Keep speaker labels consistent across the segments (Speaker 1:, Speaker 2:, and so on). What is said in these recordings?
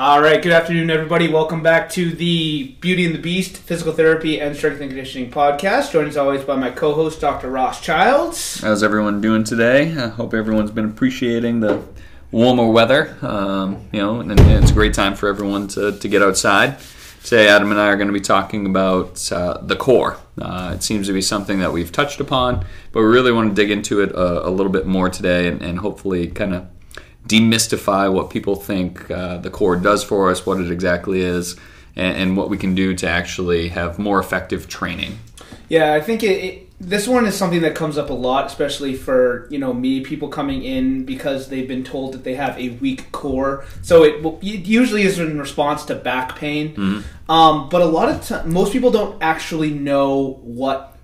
Speaker 1: All right, good afternoon, everybody. Welcome back to the Beauty and the Beast Physical Therapy and Strength and Conditioning podcast. Joined as always by my co host, Dr. Ross Childs.
Speaker 2: How's everyone doing today? I hope everyone's been appreciating the warmer weather. Um, you know, and, and it's a great time for everyone to, to get outside. Today, Adam and I are going to be talking about uh, the core. Uh, it seems to be something that we've touched upon, but we really want to dig into it a, a little bit more today and, and hopefully kind of demystify what people think uh, the core does for us, what it exactly is, and, and, what we can do to actually have more effective training.
Speaker 1: Yeah, I think it, it, this one is something that comes up a lot, especially for you know me, people coming in because they've been told that they have a weak core. So it, it usually is in response to back pain, mm-hmm. um, but a lot of t- most people don't actually know what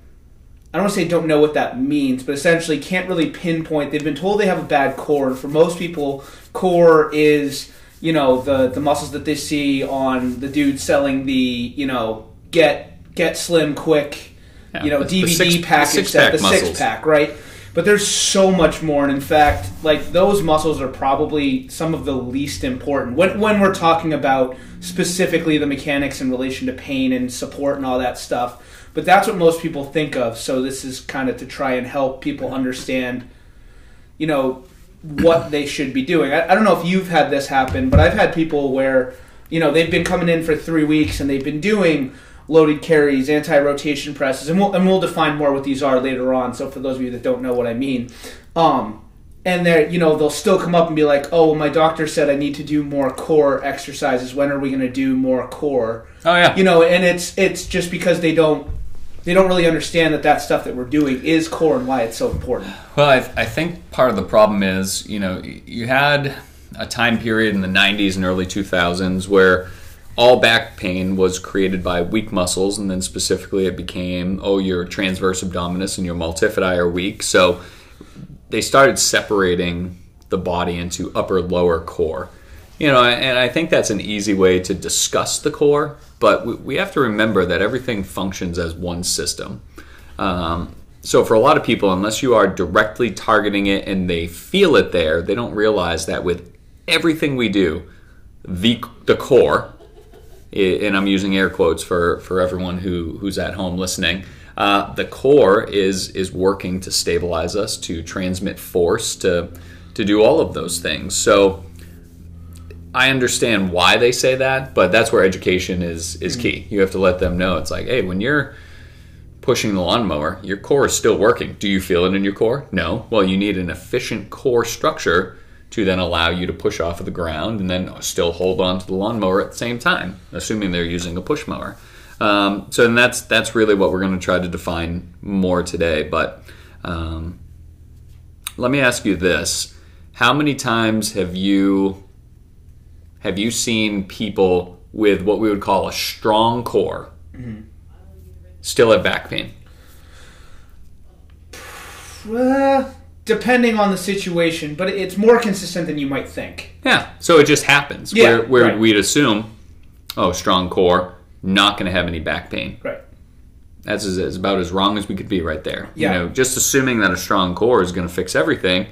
Speaker 1: I don't want to say don't know what that means, but essentially can't really pinpoint. They've been told they have a bad core, and for most people, core is you know the the muscles that they see on the dude selling the you know get get slim quick yeah, you know DVD the six, package the, the six pack right. But there's so much more, and in fact, like those muscles are probably some of the least important when when we're talking about specifically the mechanics in relation to pain and support and all that stuff but that's what most people think of. So this is kind of to try and help people understand, you know, what they should be doing. I, I don't know if you've had this happen, but I've had people where, you know, they've been coming in for three weeks and they've been doing loaded carries, anti-rotation presses, and we'll and we'll define more what these are later on. So for those of you that don't know what I mean, um, and they're you know they'll still come up and be like, oh, well, my doctor said I need to do more core exercises. When are we going to do more core?
Speaker 2: Oh yeah,
Speaker 1: you know, and it's it's just because they don't they don't really understand that that stuff that we're doing is core and why it's so important.
Speaker 2: Well, I, I think part of the problem is, you know, you had a time period in the 90s and early 2000s where all back pain was created by weak muscles, and then specifically it became, oh, your transverse abdominis and your multifidi are weak. So they started separating the body into upper lower core. You know, and I think that's an easy way to discuss the core but we have to remember that everything functions as one system. Um, so for a lot of people, unless you are directly targeting it and they feel it there, they don't realize that with everything we do, the the core, and I'm using air quotes for for everyone who who's at home listening. Uh, the core is is working to stabilize us, to transmit force, to to do all of those things. So I understand why they say that, but that's where education is is key. You have to let them know it's like, hey, when you're pushing the lawnmower, your core is still working. Do you feel it in your core? No. Well, you need an efficient core structure to then allow you to push off of the ground and then still hold on to the lawnmower at the same time, assuming they're using a push mower. Um, so that's that's really what we're going to try to define more today. But um, let me ask you this: How many times have you have you seen people with what we would call a strong core mm-hmm. still have back pain?
Speaker 1: Uh, depending on the situation, but it's more consistent than you might think.
Speaker 2: Yeah, so it just happens. Yeah, where, where right. we'd assume, oh, strong core, not going to have any back pain.
Speaker 1: Right.
Speaker 2: That's as, about as wrong as we could be right there. Yeah. You know, just assuming that a strong core is going to fix everything.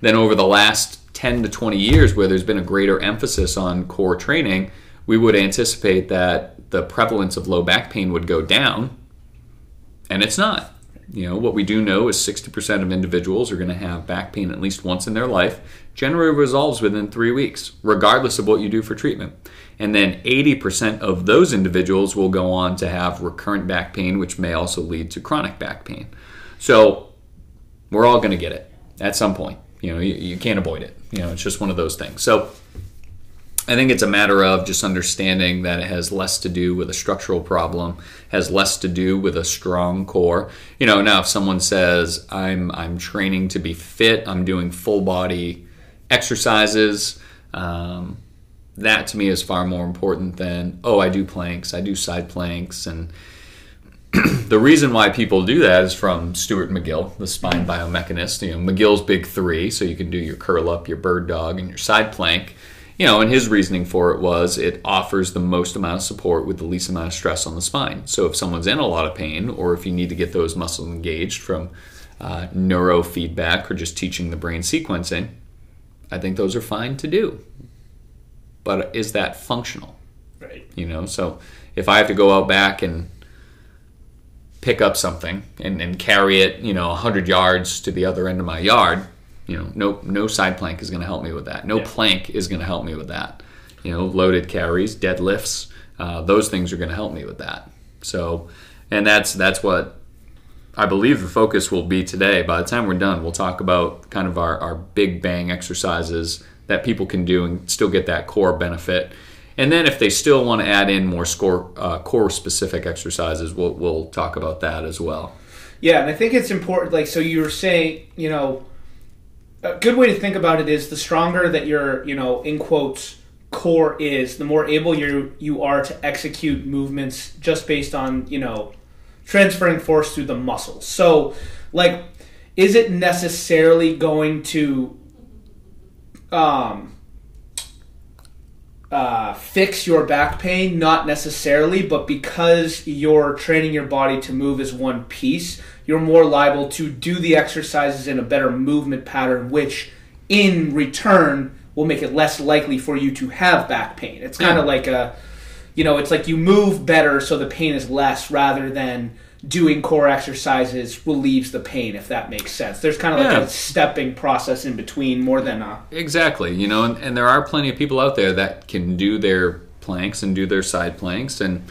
Speaker 2: Then over the last 10 to 20 years where there's been a greater emphasis on core training, we would anticipate that the prevalence of low back pain would go down, and it's not. You know, what we do know is 60% of individuals are going to have back pain at least once in their life. Generally resolves within three weeks, regardless of what you do for treatment. And then 80% of those individuals will go on to have recurrent back pain, which may also lead to chronic back pain. So we're all going to get it at some point. You know, you, you can't avoid it. You know, it's just one of those things. So I think it's a matter of just understanding that it has less to do with a structural problem, has less to do with a strong core. You know, now if someone says I'm I'm training to be fit, I'm doing full body exercises, um, that to me is far more important than oh I do planks, I do side planks, and the reason why people do that is from Stuart McGill, the spine biomechanist. You know, McGill's big three, so you can do your curl up, your bird dog, and your side plank. You know, and his reasoning for it was it offers the most amount of support with the least amount of stress on the spine. So if someone's in a lot of pain, or if you need to get those muscles engaged from uh, neurofeedback or just teaching the brain sequencing, I think those are fine to do. but is that functional?
Speaker 1: Right.
Speaker 2: You know, so if I have to go out back and pick up something and, and carry it, you know, 100 yards to the other end of my yard, you know, no no side plank is going to help me with that. No
Speaker 1: Yeah.
Speaker 2: plank is going to help me with that. You know, loaded carries, deadlifts, uh, those things are going to help me with that. So, and that's that's what I believe the focus will be today. By the time we're done, we'll talk about kind of our, our big bang exercises that people can do and still get that core benefit. And then if they still want to add in more score, uh, core specific exercises, we'll, we'll talk about that as well.
Speaker 1: Yeah, and I think it's important. Like, so you were saying, you know, a good way to think about it is the stronger that your, you know, in quotes, core is, the more able you you are to execute movements just based on, you know, transferring force through the muscles. So, like, is it necessarily going to um, uh, fix your back pain? Not necessarily, but because you're training your body to move as one piece, you're more liable to do the exercises in a better movement pattern, which in return will make it less likely for you to have back pain. It's kind of like a, you know, it's like you move better so the pain is less rather than doing core exercises relieves the pain, if that makes sense. There's kind of like
Speaker 2: Yeah.
Speaker 1: a stepping process in between more than a.
Speaker 2: Exactly, you know, and, and there are plenty of people out there that can do their planks and do their side planks, and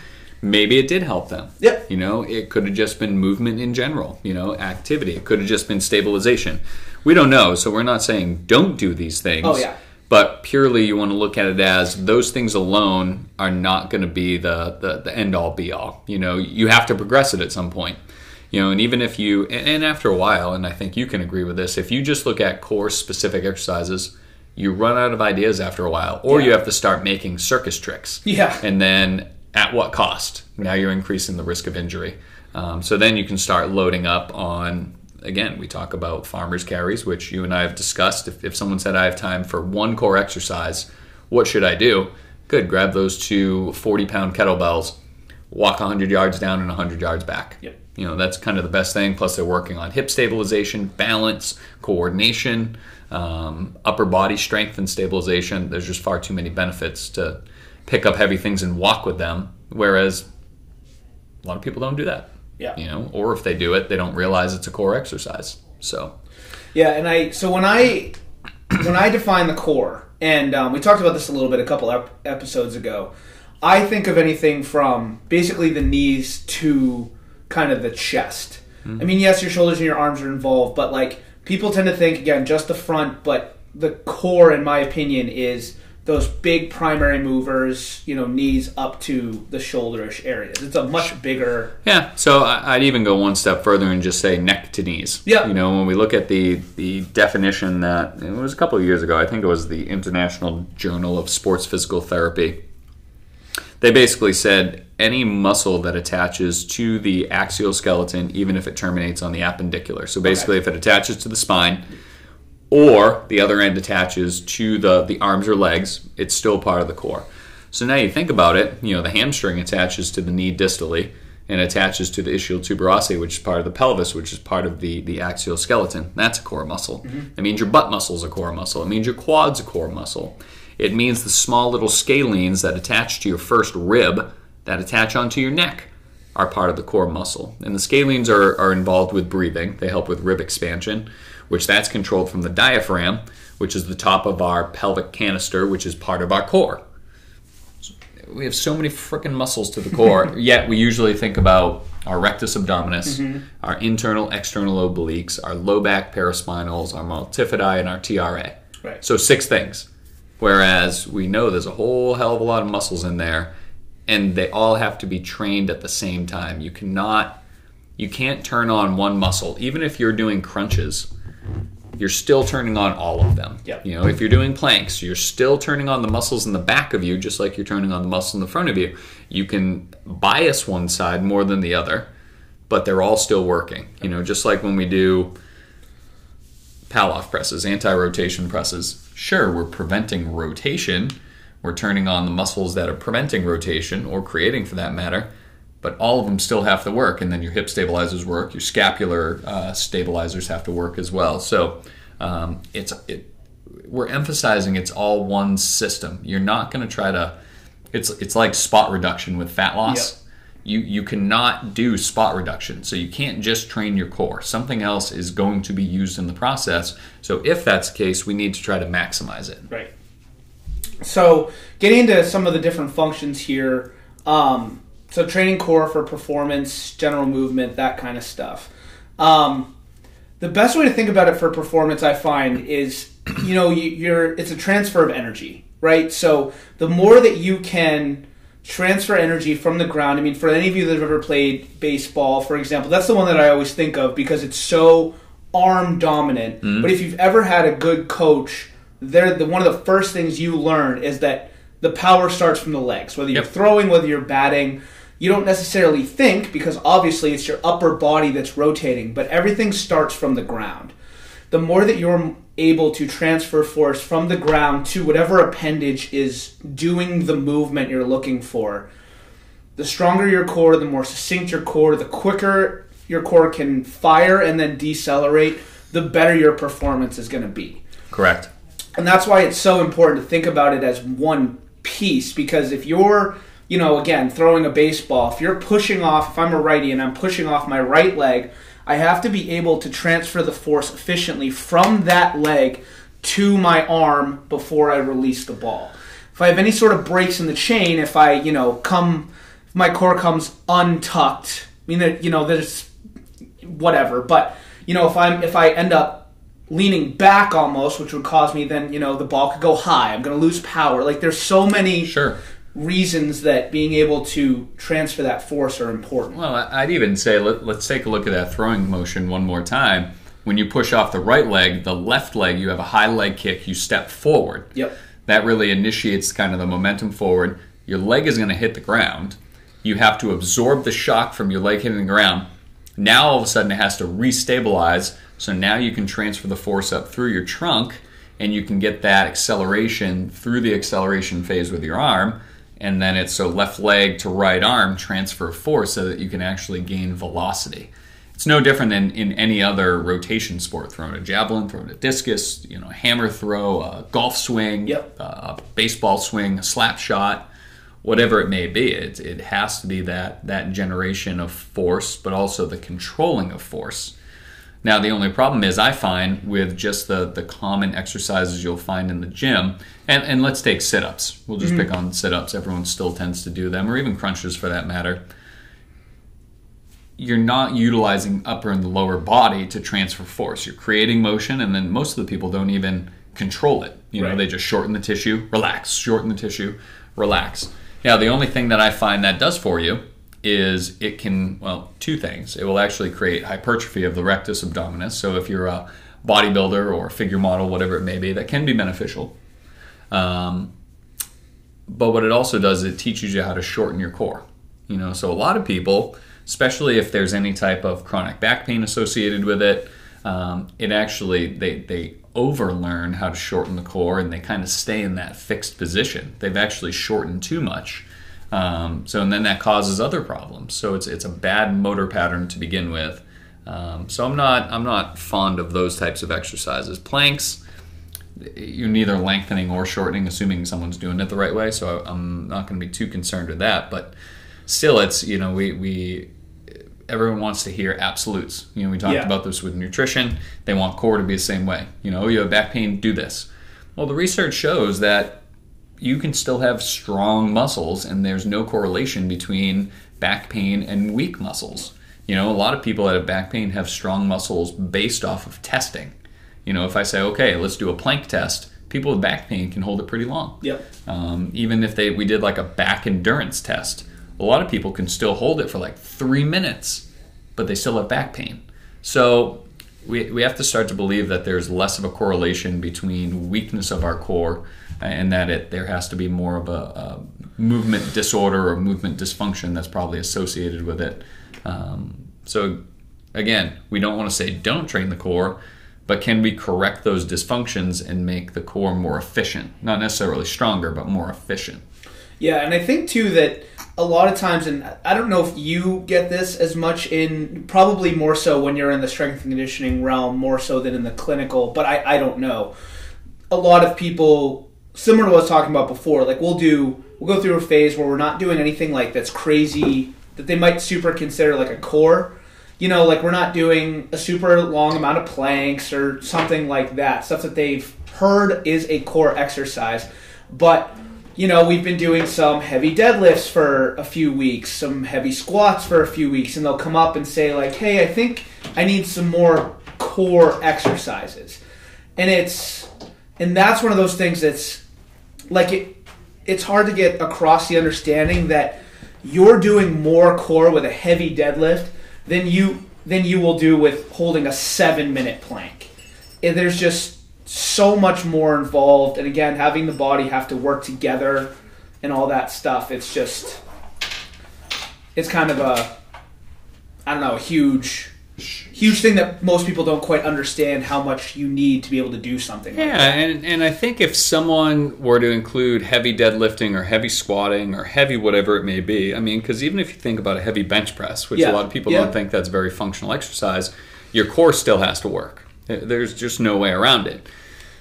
Speaker 2: maybe it did help them.
Speaker 1: Yep.
Speaker 2: You know, it could have just been movement in general, you know, activity. It could have just been stabilization. We don't know, so we're not saying don't do these things.
Speaker 1: Oh, yeah.
Speaker 2: But purely, you want to look at it as those things alone are not going to be the, the, the end all be all. You know, you have to progress it at some point. You know, and even if you, and, and after a while, and I think you can agree with this, if you just look at core specific exercises, you run out of ideas after a while, or
Speaker 1: Yeah.
Speaker 2: you have to start making circus tricks.
Speaker 1: Yeah.
Speaker 2: And then at what cost? Now you're increasing the risk of injury. Um, so then you can start loading up on, again, we talk about farmers' carries, which you and I have discussed. If, if someone said, I have time for one core exercise, what should I do? Good, grab those two 40 pound kettlebells, walk 100 yards down and 100 yards back.
Speaker 1: Yep.
Speaker 2: You know, that's kind of the best thing. Plus, they're working on hip stabilization, balance, coordination, um, upper body strength and stabilization. There's just far too many benefits to pick up heavy things and walk with them. Whereas a lot of people don't do that.
Speaker 1: Yeah.
Speaker 2: You know, or if they do it, they don't realize it's a core exercise. So,
Speaker 1: Yeah, and I so when I when I define the core, and um, we talked about this a little bit a couple ep- episodes ago. I think of anything from basically the knees to kind of the chest. I mean, yes, your shoulders and your arms are involved, but like people tend to think again just the front, but the core, in my opinion, is those big primary movers. You know, knees up to the shoulderish areas. It's a much bigger.
Speaker 2: Yeah, so I'd even go one step further and just say neck to knees.
Speaker 1: Yeah.
Speaker 2: You know, when we look at the the definition that it was a couple of years ago, I think it was the International Journal of Sports Physical Therapy. They basically said any muscle that attaches to the axial skeleton, even if it terminates on the appendicular. So basically, if it attaches to the spine, or the other end attaches to the, the arms or legs, it's still part of the core. So now you think about it, you know, the hamstring attaches to the knee distally and attaches to the ischial tuberosity, which is part of the pelvis, which is part of the, the axial skeleton. That's a core muscle. Mm-hmm. It means your butt muscle is a core muscle. It means your quad's a core muscle. It means the small little scalenes that attach to your first rib that attach onto your neck are part of the core muscle. And the scalenes are, are involved with breathing. They help with rib expansion, which that's controlled from the diaphragm, which is the top of our pelvic canister, which is part of our core. We have so many freaking muscles to the core, yet we usually think about our rectus abdominis, mm-hmm. our internal external obliques, our low back paraspinals, our multifidi, and our TRA.
Speaker 1: Right.
Speaker 2: So six things. Whereas we know there's a whole hell of a lot of muscles in there, and they all have to be trained at the same time. You cannot, you can't turn on one muscle. Even if you're doing crunches, you're still turning on all of them.
Speaker 1: Yep.
Speaker 2: You know, if you're doing planks, you're still turning on the muscles in the back of you, just like you're turning on the muscle in the front of you. You can bias one side more than the other, but they're all still working. You know, just like when we do Palloff presses, anti-rotation presses. Sure, we're preventing rotation. We're turning on the muscles that are preventing rotation or creating for that matter, but all of them still have to work. And then your hip stabilizers work. Your scapular uh, stabilizers have to work as well. So um, it's it. we're emphasizing it's all one system. You're not going to try to. It's it's like spot reduction with fat loss.
Speaker 1: Yep.
Speaker 2: You you cannot do spot reduction, so you can't just train your core. Something else is going to be used in the process. So if that's the case, we need to try to maximize it.
Speaker 1: Right. So, getting into some of the different functions here. Um, so, training core for performance, general movement, that kind of stuff. Um, the best way to think about it for performance, I find, is you know you, you're it's a transfer of energy, right? So, the more that you can transfer energy from the ground. I mean, for any of you that have ever played baseball, for example, that's the one that I always think of because it's so arm dominant. But if you've ever had a good coach, they're the one of the first things you learn is that the power starts from the legs. Whether you're
Speaker 2: Yep.
Speaker 1: throwing, whether you're batting, you don't necessarily think because obviously it's your upper body that's rotating, but everything starts from the ground. The more that you're able to transfer force from the ground to whatever appendage is doing the movement you're looking for, the stronger your core, the more succinct your core, the quicker your core can fire and then decelerate, the better your performance is going to be.
Speaker 2: Correct.
Speaker 1: And that's why it's so important to think about it as one piece because if you're, you know, again, throwing a baseball, if you're pushing off, if I'm a righty and I'm pushing off my right leg, I have to be able to transfer the force efficiently from that leg to my arm before I release the ball. If I have any sort of breaks in the chain, if I, you know, come, my core comes untucked, I mean, you know, there's whatever, but you know, if I'm, if I end up leaning back almost, which would cause me then, you know, the ball could go high. I'm going to lose power. Like there's so many
Speaker 2: Sure.
Speaker 1: Reasons that being able to transfer that force are important.
Speaker 2: Well, I'd even say let, let's take a look at that throwing motion one more time. When you push off the right leg, the left leg, you have a high leg kick, you step forward.
Speaker 1: Yep.
Speaker 2: That really initiates kind of the momentum forward. Your leg is going to hit the ground. You have to absorb the shock from your leg hitting the ground. Now all of a sudden it has to restabilize. So now you can transfer the force up through your trunk and you can get that acceleration through the acceleration phase with your arm. And then it's so left leg to right arm transfer of force so that you can actually gain velocity. It's no different than in any other rotation sport. Throwing a javelin, throwing a discus, you know, a hammer throw, a golf swing,
Speaker 1: Yep.
Speaker 2: a baseball swing, a slap shot, whatever it may be. It, it has to be that that generation of force, but also the controlling of force. Now, the only problem is I find with just the, the common exercises you'll find in the gym, and, and let's take sit ups. We'll just pick mm-hmm. on sit ups. Everyone still tends to do them, or even crunches for that matter. You're not utilizing upper and the lower body to transfer force. You're creating motion, and then most of the people don't even control it. You know,
Speaker 1: Right.
Speaker 2: they just shorten the tissue, relax, shorten the tissue, relax. Now, the only thing that I find that does for you is it can, well, two things. It will actually create hypertrophy of the rectus abdominis. So if you're a bodybuilder or figure model, whatever it may be, that can be beneficial. Um, but what it also does is it teaches you how to shorten your core. You know, so a lot of people, especially if there's any type of chronic back pain associated with it, um, it actually they they overlearn how to shorten the core and they kind of stay in that fixed position. They've actually shortened too much. Um, so and then that causes other problems. So it's it's a bad motor pattern to begin with. Um, so I'm not I'm not fond of those types of exercises. Planks, you're neither lengthening or shortening, assuming someone's doing it the right way. So I'm not going to be too concerned with that. But still, it's you know we we everyone wants to hear absolutes. You know, we talked
Speaker 1: Yeah.
Speaker 2: about this with nutrition. They want core to be the same way. You know, oh, you have back pain, do this. Well, the research shows that you can still have strong muscles, and there's no correlation between back pain and weak muscles. You know, a lot of people that have back pain have strong muscles based off of testing. You know, if I say, okay, let's do a plank test, people with back pain can hold it pretty long.
Speaker 1: Yep.
Speaker 2: Um, even if they we did like a back endurance test, a lot of people can still hold it for like three minutes, but they still have back pain. So we, we have to start to believe that there's less of a correlation between weakness of our core and that it there has to be more of a, a movement disorder or movement dysfunction that's probably associated with it. Um, so again, we don't want to say don't train the core, but can we correct those dysfunctions and make the core more efficient? Not necessarily stronger, but more efficient.
Speaker 1: Yeah, and I think too that a lot of times, and I don't know if you get this as much in, probably more so when you're in the strength and conditioning realm, more so than in the clinical, but I, I don't know. a lot of people similar to what I was talking about before. Like we'll do, we'll go through a phase where we're not doing anything like that's crazy that they might super consider like a core. You know, like we're not doing a super long amount of planks or something like that. Stuff that they've heard is a core exercise, but you know, we've been doing some heavy deadlifts for a few weeks, some heavy squats for a few weeks, and they'll come up and say, like, hey, I think I need some more core exercises. And it's, and that's one of those things that's like, it, it's hard to get across the understanding that you're doing more core with a heavy deadlift than you than you will do with holding a seven minute plank. And there's just so much more involved and again having the body have to work together and all that stuff it's just it's kind of a i don't know a huge huge thing that most people don't quite understand how much you need to be able to do something like
Speaker 2: Yeah,
Speaker 1: that.
Speaker 2: and, and I think if someone were to include heavy deadlifting or heavy squatting or heavy whatever it may be, I mean, because even if you think about a heavy bench press, which
Speaker 1: Yeah,
Speaker 2: a lot of people
Speaker 1: yeah.
Speaker 2: don't think that's very functional exercise, your core still has to work. There's just no way around it.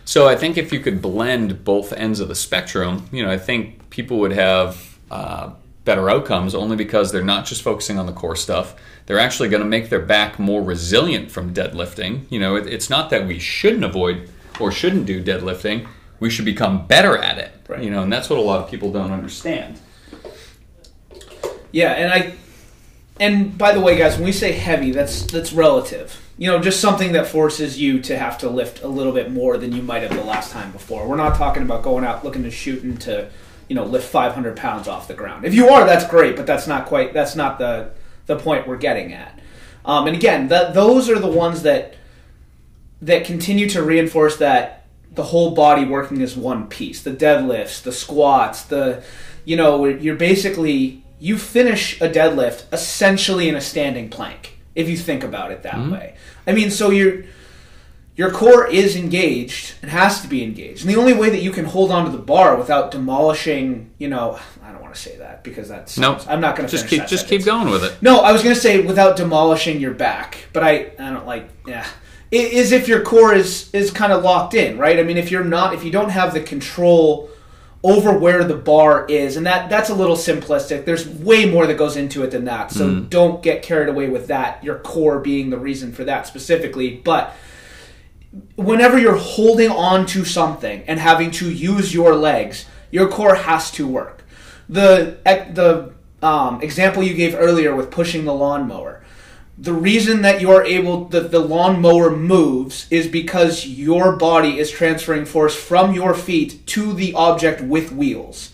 Speaker 2: So I think if you could blend both ends of the spectrum, you know, I think people would have uh, better outcomes only because they're not just focusing on the core stuff. They're actually going to make their back more resilient from deadlifting. You know, it, it's not that we shouldn't avoid or shouldn't do deadlifting. We should become better at it.
Speaker 1: Right.
Speaker 2: You know, and that's what a lot of people don't understand.
Speaker 1: Yeah, and I and by the way, guys, when we say heavy, that's that's relative. You know, just something that forces you to have to lift a little bit more than you might have the last time before. We're not talking about going out looking to shoot to, you know, lift 500 pounds off the ground. If you are, that's great, but that's not quite that's not the the point we're getting at. Um, and again, that those are the ones that that continue to reinforce that the whole body working as one piece. The deadlifts, the squats, the you know, you're basically you finish a deadlift essentially in a standing plank if you think about it that way. I mean, so your your core is engaged and has to be engaged. And the only way that you can hold on to the bar without demolishing, you know, I don't want to say that because that's
Speaker 2: No,
Speaker 1: I'm not going to
Speaker 2: Just keep just keep going with it.
Speaker 1: no, I was gonna say without demolishing your back, but I I don't like yeah. I- Is if your core is is kind of locked in, right? I mean, if you're not, if you don't have the control over where the bar is, and that that's a little simplistic. There's way more that goes into it than that, so mm. don't get carried away with that. Your core being the reason for that specifically, but whenever you're holding on to something and having to use your legs, your core has to work. The the um, example you gave earlier with pushing the lawnmower, the reason that you're able that the lawnmower moves is because your body is transferring force from your feet to the object with wheels.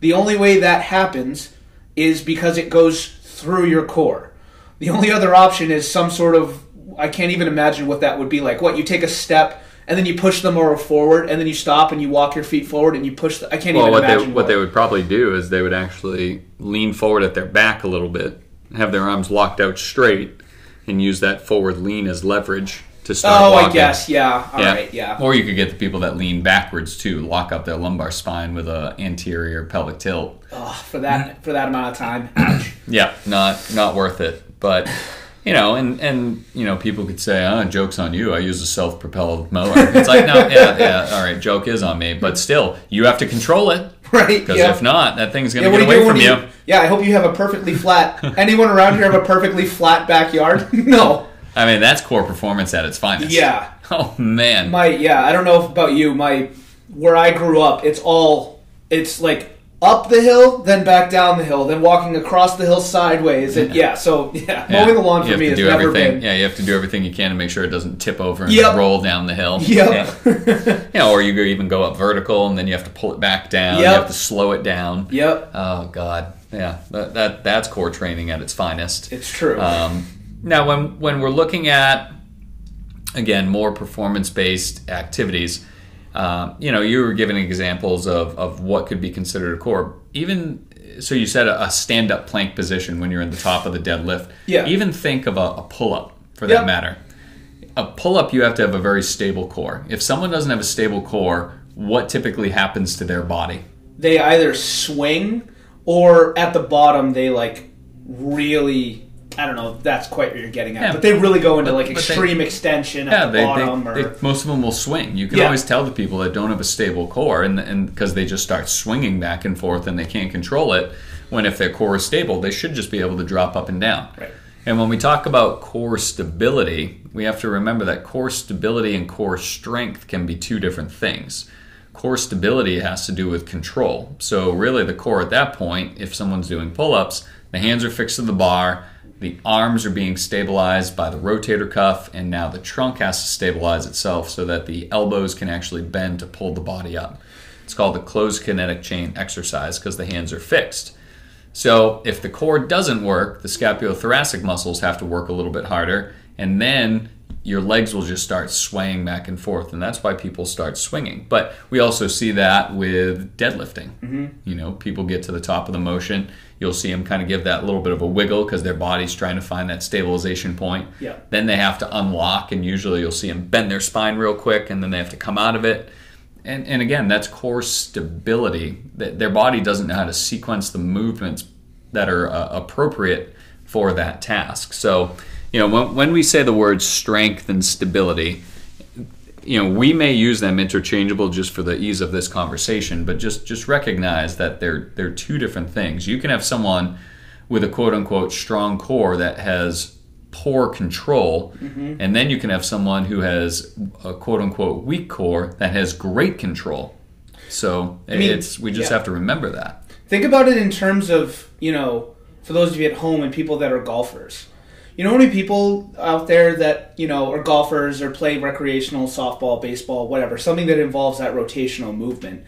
Speaker 1: The only way that happens is because it goes through your core. The only other option is some sort of I can't even imagine what that would be like. What you take a step and then you push the mower forward and then you stop and you walk your feet forward and you push the I can't
Speaker 2: Well,
Speaker 1: even
Speaker 2: what they
Speaker 1: imagine
Speaker 2: what they would probably do is they would actually lean forward at their back a little bit, have their arms locked out straight, and use that forward lean as leverage to start
Speaker 1: Oh,
Speaker 2: walking.
Speaker 1: I guess, yeah. All right, yeah.
Speaker 2: Or you could get the people that lean backwards too, lock up their lumbar spine with a anterior pelvic tilt.
Speaker 1: Ugh, for that for that amount of time.
Speaker 2: Yeah, not not worth it. But you know, and and you know, people could say, "Oh, jokes on you. I use a self-propelled mower." It's like, no, yeah, yeah, all right, joke is on me, but still, you have to control it
Speaker 1: right?
Speaker 2: because
Speaker 1: yeah.
Speaker 2: if not, that thing's gonna
Speaker 1: what
Speaker 2: get away
Speaker 1: do
Speaker 2: from
Speaker 1: when
Speaker 2: you.
Speaker 1: Yeah, I hope you have a perfectly flat. Anyone around here have a perfectly flat backyard? no.
Speaker 2: I mean, that's core performance at its finest.
Speaker 1: Yeah.
Speaker 2: Oh man.
Speaker 1: My yeah, I don't know about you. My where I grew up, it's all it's like up the hill, then back down the hill, then walking across the hill sideways. And yeah, so yeah,
Speaker 2: Yeah.
Speaker 1: mowing the lawn for me has never
Speaker 2: everything.
Speaker 1: been.
Speaker 2: Yeah, you have to do everything you can to make sure it doesn't tip over and
Speaker 1: Yep.
Speaker 2: roll down the hill.
Speaker 1: Yep.
Speaker 2: Yeah. Yeah, or you even go up vertical and then you have to pull it back down.
Speaker 1: Yep.
Speaker 2: You have to slow it down.
Speaker 1: Yep,
Speaker 2: Oh God, yeah, that, that that's core training at its finest.
Speaker 1: it's true.
Speaker 2: Um, now, when when we're looking at again more performance based activities, um, you know, you were giving examples of of what could be considered a core. Even so, you said a, a stand up plank position when you're in the top of the deadlift.
Speaker 1: Yeah.
Speaker 2: Even think of a, a pull up for that
Speaker 1: Yep.
Speaker 2: matter. A pull up, you have to have a very stable core. If someone doesn't have a stable core, what typically happens to their body?
Speaker 1: they either swing or at the bottom they like really I don't know if that's quite what you're getting at,
Speaker 2: Yeah.
Speaker 1: but they really go into
Speaker 2: But-
Speaker 1: like
Speaker 2: but they-
Speaker 1: extreme extension
Speaker 2: Yeah,
Speaker 1: the
Speaker 2: they,
Speaker 1: bottom.
Speaker 2: they-
Speaker 1: or
Speaker 2: most of them will swing. You can
Speaker 1: Yeah.
Speaker 2: always tell the people that don't have a stable core, and and because they just start swinging back and forth and they can't control it. When if their core is stable, they should just be able to drop up and down.
Speaker 1: Right.
Speaker 2: And when we talk about core stability, we have to remember that core stability and core strength can be two different things. Core stability has to do with control. So, really, the core at that point, if someone's doing pull ups, the hands are fixed to the bar, the arms are being stabilized by the rotator cuff, and now the trunk has to stabilize itself so that the elbows can actually bend to pull the body up. It's called the closed kinetic chain exercise because the hands are fixed. So if the core doesn't work, the scapulothoracic muscles have to work a little bit harder, and then your legs will just start swaying back and forth, and that's why people start swinging. But we also see that with deadlifting. Mm-hmm. You know, people get to the top of the motion, you'll see them kind of give that little bit of a wiggle because their body's trying to find that stabilization point.
Speaker 1: Yeah.
Speaker 2: Then they have to unlock, and usually you'll see them bend their spine real quick, and then they have to come out of it. And, and again, that's core stability. That Their body doesn't know how to sequence the movements that are uh, appropriate for that task. So, you know, when, when we say the words strength and stability, you know, we may use them interchangeable just for the ease of this conversation, but just just recognize that they're they're two different things. You can have someone with a quote unquote strong core that has poor control, mm-hmm. and then you can have someone who has a quote unquote weak core that has great control. So
Speaker 1: mean,
Speaker 2: it's we just
Speaker 1: yeah.
Speaker 2: have to remember that.
Speaker 1: Think about it in terms of, you know, for those of you at home and people that are golfers. You know how many people out there that, you know, are golfers or play recreational softball, baseball, whatever, something that involves that rotational movement.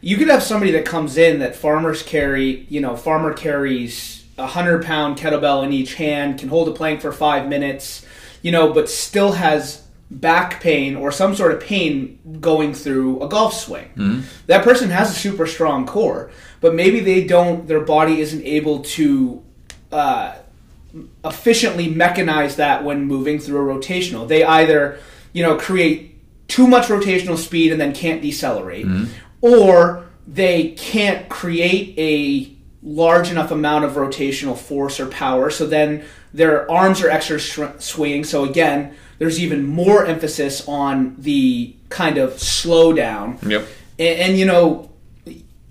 Speaker 1: You could have somebody that comes in that farmers carry, you know, farmer carries a hundred pound kettlebell in each hand, can hold a plank for five minutes, you know, but still has back pain or some sort of pain going through a golf swing. That person has a super strong core, but maybe they don't, their body isn't able to uh, efficiently mechanize that when moving through a rotational. They either, you know, create too much rotational speed and then can't decelerate, mm-hmm. or they can't create a large enough amount of rotational force or power. So then their arms are extra sh- swinging. So again, there's even more emphasis on the kind of slowdown.
Speaker 2: Yep.
Speaker 1: And, and you know,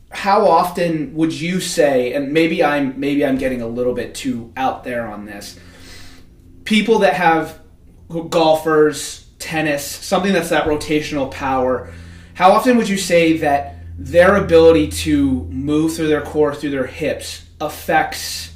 Speaker 1: how often would you say? And maybe I'm maybe I'm getting a little bit too out there on this. People that have golfers, tennis, something that's that rotational power. How often would you say that their ability to move through their core through their hips affects,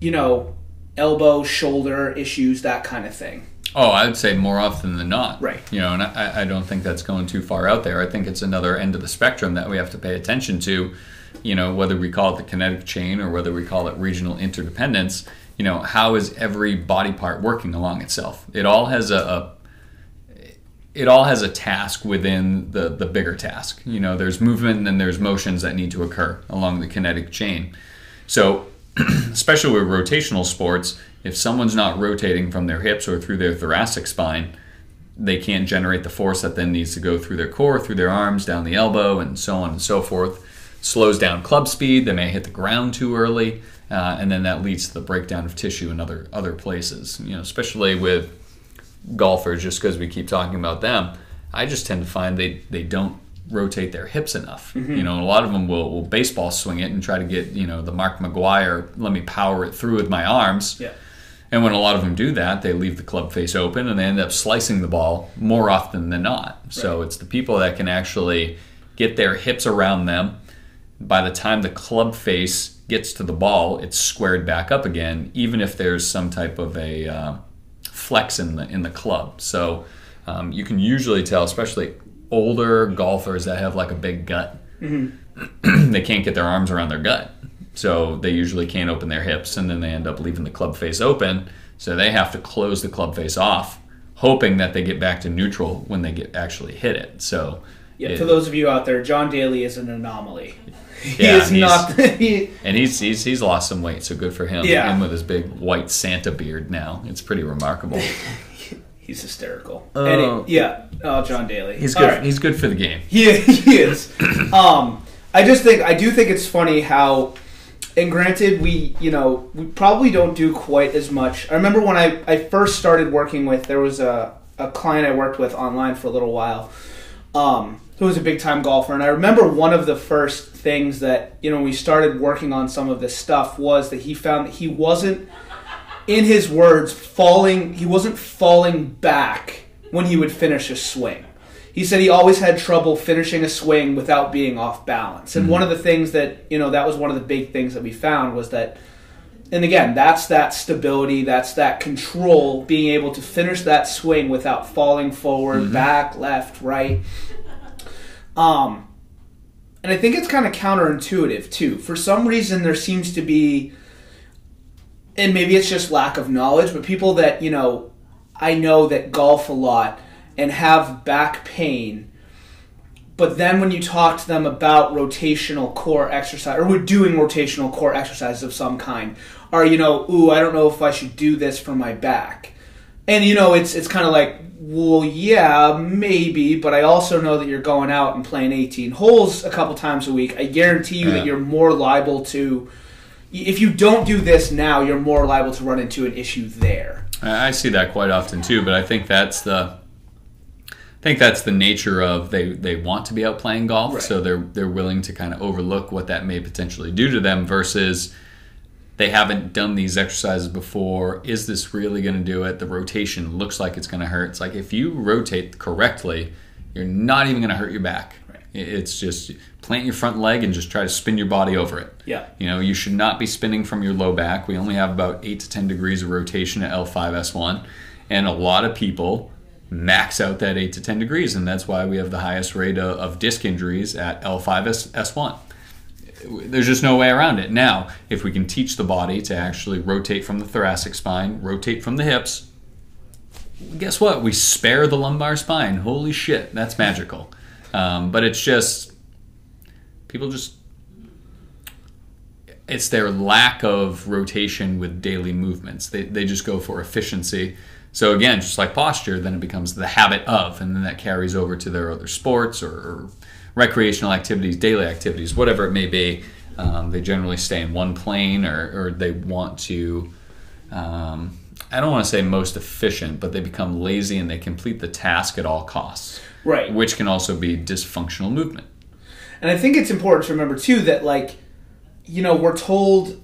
Speaker 1: you know, elbow, shoulder issues, that kind of thing?
Speaker 2: Oh, I would say more often than not.
Speaker 1: Right.
Speaker 2: You know, and I, I don't think that's going too far out there. I think it's another end of the spectrum that we have to pay attention to. You know, whether we call it the kinetic chain or whether we call it regional interdependence. You know, how is every body part working along itself? It all has a, a it all has a task within the the bigger task. You know, there's movement and then there's motions that need to occur along the kinetic chain. So, especially with rotational sports, if someone's not rotating from their hips or through their thoracic spine, they can't generate the force that then needs to go through their core, through their arms, down the elbow, and so on and so forth. Slows down club speed. They may hit the ground too early, uh, and then that leads to the breakdown of tissue in other other places. You know, especially with golfers, just because we keep talking about them, I just tend to find they they don't rotate their hips enough. You know, a lot of them will, will baseball swing it and try to get you know the Mark McGwire, let me power it through with my arms.
Speaker 1: Yeah.
Speaker 2: And when a lot of them do that, they leave the club face open and they end up slicing the ball more often than not. So it's the people that can actually get their hips around them. By the time the club face gets to the ball, it's squared back up again, even if there's some type of a uh, flex in the in the club. So um, you can usually tell, especially older golfers that have like a big gut, they can't get their arms around their gut. So they usually can't open their hips, and then they end up leaving the club face open. So they have to close the club face off, hoping that they get back to neutral when they get actually hit it. So
Speaker 1: Yeah,
Speaker 2: it-
Speaker 1: for those of you out there, John Daly is an anomaly. He
Speaker 2: Yeah,
Speaker 1: is
Speaker 2: he's-
Speaker 1: not. he,
Speaker 2: and he's, he's he's lost some weight, so good for him.
Speaker 1: Yeah.
Speaker 2: and with his big white Santa beard now, it's pretty remarkable.
Speaker 1: he's hysterical.
Speaker 2: Oh.
Speaker 1: And it- yeah, oh, John Daly.
Speaker 2: He's good.
Speaker 1: right.
Speaker 2: He's good for the game.
Speaker 1: He, he is. um, I just think I do think it's funny how and granted, we you know we probably don't do quite as much. I remember when I, I first started working with there was a, a client I worked with online for a little while, um, who was a big time golfer, and I remember one of the first things that you know we started working on some of this stuff was that he found that he wasn't, in his words, falling. He wasn't falling back when he would finish a swing he said he always had trouble finishing a swing without being off balance. And mm-hmm. one of the things that, you know, that was one of the big things that we found was that and again, that's that stability, that's that control, being able to finish that swing without falling forward, mm-hmm. back, left, right. Um and I think it's kind of counterintuitive too. For some reason there seems to be and maybe it's just lack of knowledge, but people that, you know, I know that golf a lot and have back pain. But then when you talk to them about rotational core exercise, or we're doing rotational core exercises of some kind, or you know, ooh, I don't know if I should do this for my back. And you know, it's it's kind of like, well, yeah, maybe, but I also know that you're going out and playing 18 holes a couple times a week. I guarantee you yeah. that you're more liable to if you don't do this now, you're more liable to run into an issue there.
Speaker 2: I see that quite often too, but I think that's the think that's the nature of they they want to be out playing golf, right. so they're they're willing to kind of overlook what that may potentially do to them versus they haven't done these exercises before. Is this really going to do it? The rotation looks like it's going to hurt. It's like if you rotate correctly, you're not even going to hurt your back. Right. It's just plant your front leg and just try to spin your body over it.
Speaker 1: Yeah.
Speaker 2: You know, you should not be spinning from your low back. We only have about 8 to 10 degrees of rotation at L5S1, and a lot of people max out that 8 to 10 degrees, and that's why we have the highest rate of, of disc injuries at L5S1. There's just no way around it. Now, if we can teach the body to actually rotate from the thoracic spine, rotate from the hips, guess what? We spare the lumbar spine. Holy shit, that's magical. Um, but it's just, people just, it's their lack of rotation with daily movements. They, they just go for efficiency so again, just like posture, then it becomes the habit of, and then that carries over to their other sports or, recreational activities, daily activities, whatever it may be. Um, they generally stay in one plane, or, or they want to. Um, I don't want to say most efficient, but they become lazy and they complete the task at all costs.
Speaker 1: Right.
Speaker 2: Which can also be dysfunctional movement.
Speaker 1: And I think it's important to remember too that like, you know, we're told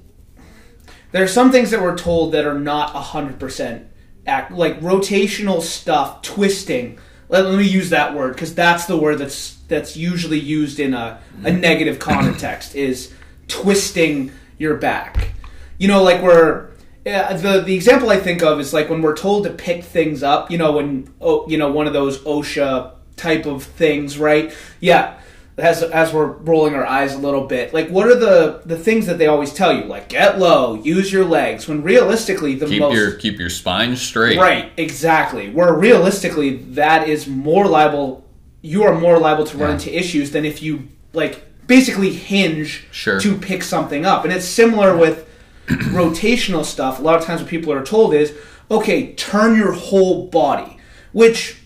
Speaker 1: there are some things that we're told that are not hundred percent act like rotational stuff, twisting. Let, let me use that word because that's the word that's that's usually used in a, a negative context is twisting your back. You know, like we're uh, the the example I think of is like when we're told to pick things up. You know, when oh, you know one of those OSHA type of things, right? Yeah, as as we're rolling our eyes a little bit, like what are the the things that they always tell you? Like get low, use your legs. When realistically, the
Speaker 2: keep
Speaker 1: most
Speaker 2: your keep your spine straight.
Speaker 1: Right, exactly. Where realistically, that is more liable. You are more liable to run yeah. into issues than if you like basically hinge
Speaker 2: sure.
Speaker 1: to pick something up. And it's similar with rotational stuff. A lot of times, what people are told is, okay, turn your whole body, which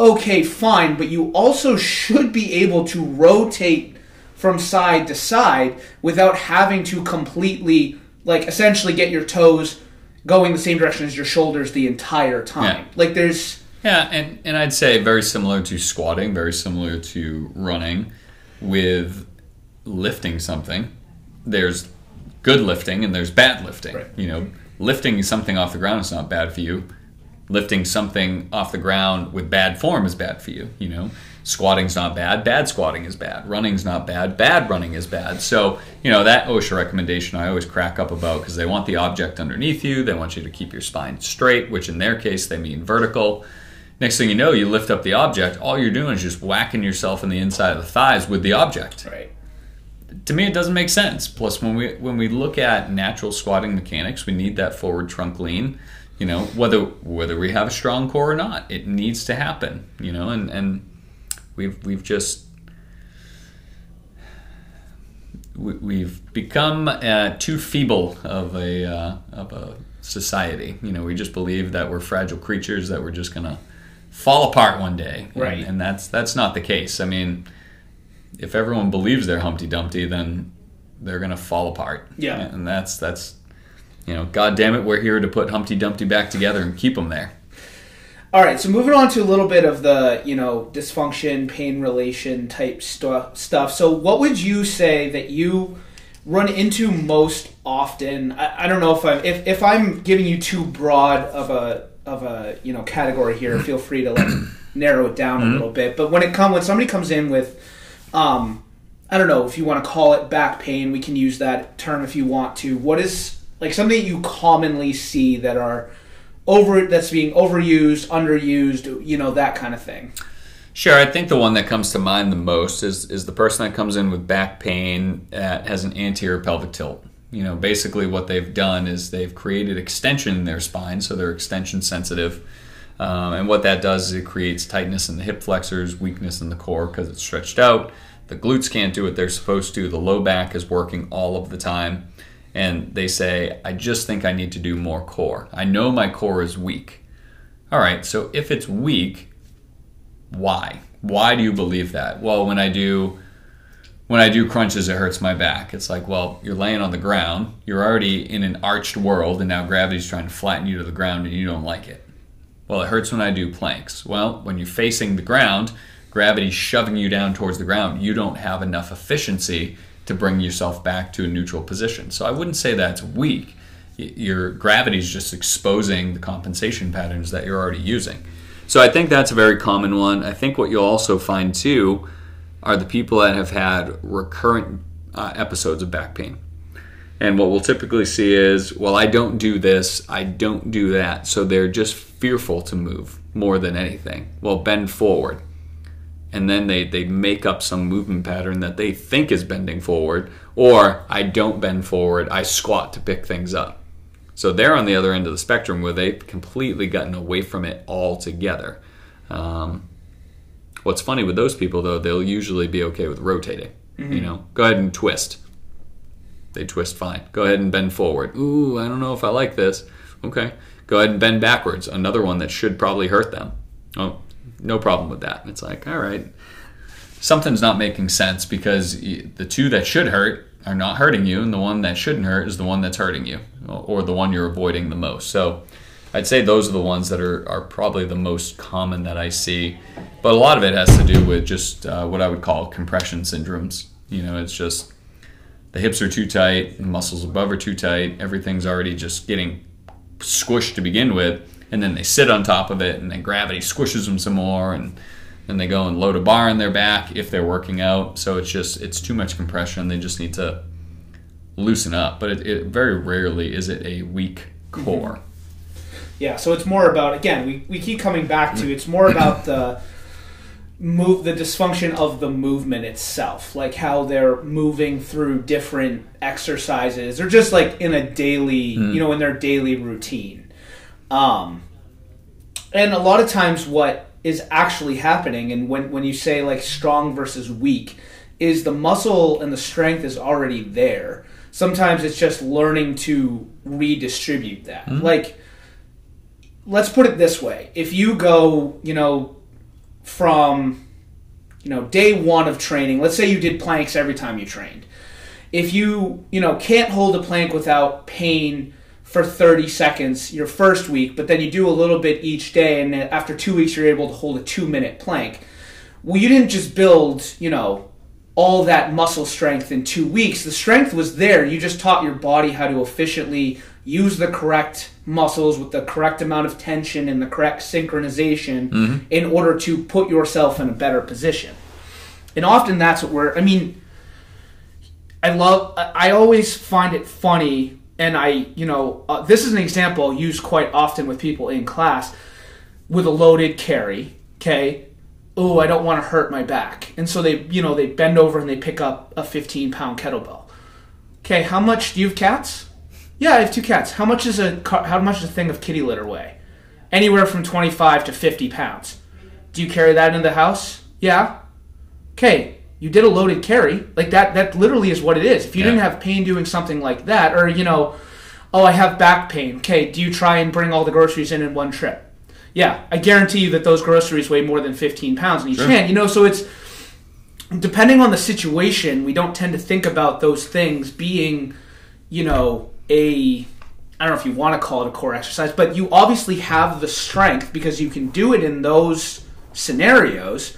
Speaker 1: okay, fine, but you also should be able to rotate from side to side without having to completely, like, essentially get your toes going the same direction as your shoulders the entire time. Yeah. Like, there's.
Speaker 2: Yeah, and, and I'd say very similar to squatting, very similar to running, with lifting something. There's good lifting and there's bad lifting. Right. You know, lifting something off the ground is not bad for you lifting something off the ground with bad form is bad for you. You know, squatting's not bad, bad squatting is bad. Running's not bad, bad running is bad. So, you know, that OSHA recommendation I always crack up about because they want the object underneath you. They want you to keep your spine straight, which in their case they mean vertical. Next thing you know, you lift up the object. All you're doing is just whacking yourself in the inside of the thighs with the object.
Speaker 1: Right.
Speaker 2: To me, it doesn't make sense. Plus, when we when we look at natural squatting mechanics, we need that forward trunk lean you know whether whether we have a strong core or not it needs to happen you know and and we've we've just we, have become uh, too feeble of a uh, of a society you know we just believe that we're fragile creatures that we're just gonna fall apart one day
Speaker 1: right
Speaker 2: and, and that's that's not the case i mean if everyone believes they're humpty dumpty then they're to fall apart.
Speaker 1: Yeah.
Speaker 2: and that's that's you know, God damn it, we're here to put Humpty Dumpty back together and keep him there.
Speaker 1: All right, so moving on to a little bit of the you know dysfunction, pain relation type stu- stuff. So, what would you say that you run into most often? I, I don't know if I'm if, if I'm giving you too broad of a of a you know category here. feel free to like narrow it down a little bit. But when it come when somebody comes in with, um, I don't know if you want to call it back pain, we can use that term if you want to. What is like something that you commonly see that are over that's being overused, underused, you know that kind of thing.
Speaker 2: Sure, I think the one that comes to mind the most is is the person that comes in with back pain that has an anterior pelvic tilt. You know, basically what they've done is they've created extension in their spine, so they're extension sensitive. Um, and what that does is it creates tightness in the hip flexors, weakness in the core because it's stretched out. The glutes can't do what they're supposed to. The low back is working all of the time. And they say, I just think I need to do more core. I know my core is weak. All right, so if it's weak, why? Why do you believe that? Well, when I do when I do crunches, it hurts my back. It's like, well, you're laying on the ground. You're already in an arched world, and now gravity's trying to flatten you to the ground, and you don't like it. Well, it hurts when I do planks. Well, when you're facing the ground, gravity's shoving you down towards the ground. You don't have enough efficiency to bring yourself back to a neutral position. So I wouldn't say that's weak. Your gravity is just exposing the compensation patterns that you're already using. So I think that's a very common one. I think what you'll also find too are the people that have had recurrent uh, episodes of back pain. And what we'll typically see is, well, I don't do this, I don't do that. So they're just fearful to move more than anything. Well, bend forward. And then they, they make up some movement pattern that they think is bending forward. Or I don't bend forward, I squat to pick things up. So they're on the other end of the spectrum where they've completely gotten away from it altogether. Um, what's funny with those people, though, they'll usually be okay with rotating. You know, go ahead and twist. They twist fine. Go ahead and bend forward. Ooh, I don't know if I like this. Okay. Go ahead and bend backwards. Another one that should probably hurt them. Oh, no problem with that. It's like, all right, something's not making sense because the two that should hurt are not hurting you, and the one that shouldn't hurt is the one that's hurting you, or the one you're avoiding the most. So I'd say those are the ones that are, are probably the most common that I see. But a lot of it has to do with just uh, what I would call compression syndromes. You know, it's just the hips are too tight, the muscles above are too tight, everything's already just getting squished to begin with, and then they sit on top of it, and then gravity squishes them some more, and then they go and load a bar in their back if they're working out. So it's just it's too much compression. They just need to loosen up. But it, it very rarely is it a weak mm-hmm. core.
Speaker 1: Yeah, so it's more about again, we, we keep coming back to it's more about the move the dysfunction of the movement itself, like how they're moving through different exercises or just like in a daily, you mm-hmm. know, in their daily routine. Um and a lot of times what is actually happening and when when you say like strong versus weak is the muscle and the strength is already there. Sometimes it's just learning to redistribute that. Like let's put it this way if you go you know from you know day one of training let's say you did planks every time you trained if you you know can't hold a plank without pain for 30 seconds your first week but then you do a little bit each day and after two weeks you're able to hold a two minute plank. Well you didn't just build you know all that muscle strength in two weeks. The strength was there. You just taught your body how to efficiently use the correct muscles with the correct amount of tension and the correct synchronization mm-hmm. in order to put yourself in a better position. And often that's what we're i mean I love. I always find it funny, and I, you know, uh, this is an example I'll quite often with people in class with a loaded carry. Okay, oh, I don't want to hurt my back, and so they, you know, they bend over and they pick up a 15 pound kettlebell. Okay, how much do you have cats? Yeah, I have two cats. How much is a how much a thing of kitty litter weigh? Anywhere from 25 to 50 pounds. Do you carry that in the house? Yeah. Okay, you did a loaded carry. Like that that literally is what it is. If you
Speaker 2: Yeah.
Speaker 1: didn't have pain doing something like that or you know, oh, I have back pain. Okay, do you try and bring all the groceries in in one trip? Yeah, I guarantee you that those groceries weigh more than 15 pounds and you
Speaker 2: Sure.
Speaker 1: can't. You know, so it's depending on the situation, we don't tend to think about those things being, you know, a I don't know if you want to call it a core exercise, but you obviously have the strength because you can do it in those scenarios.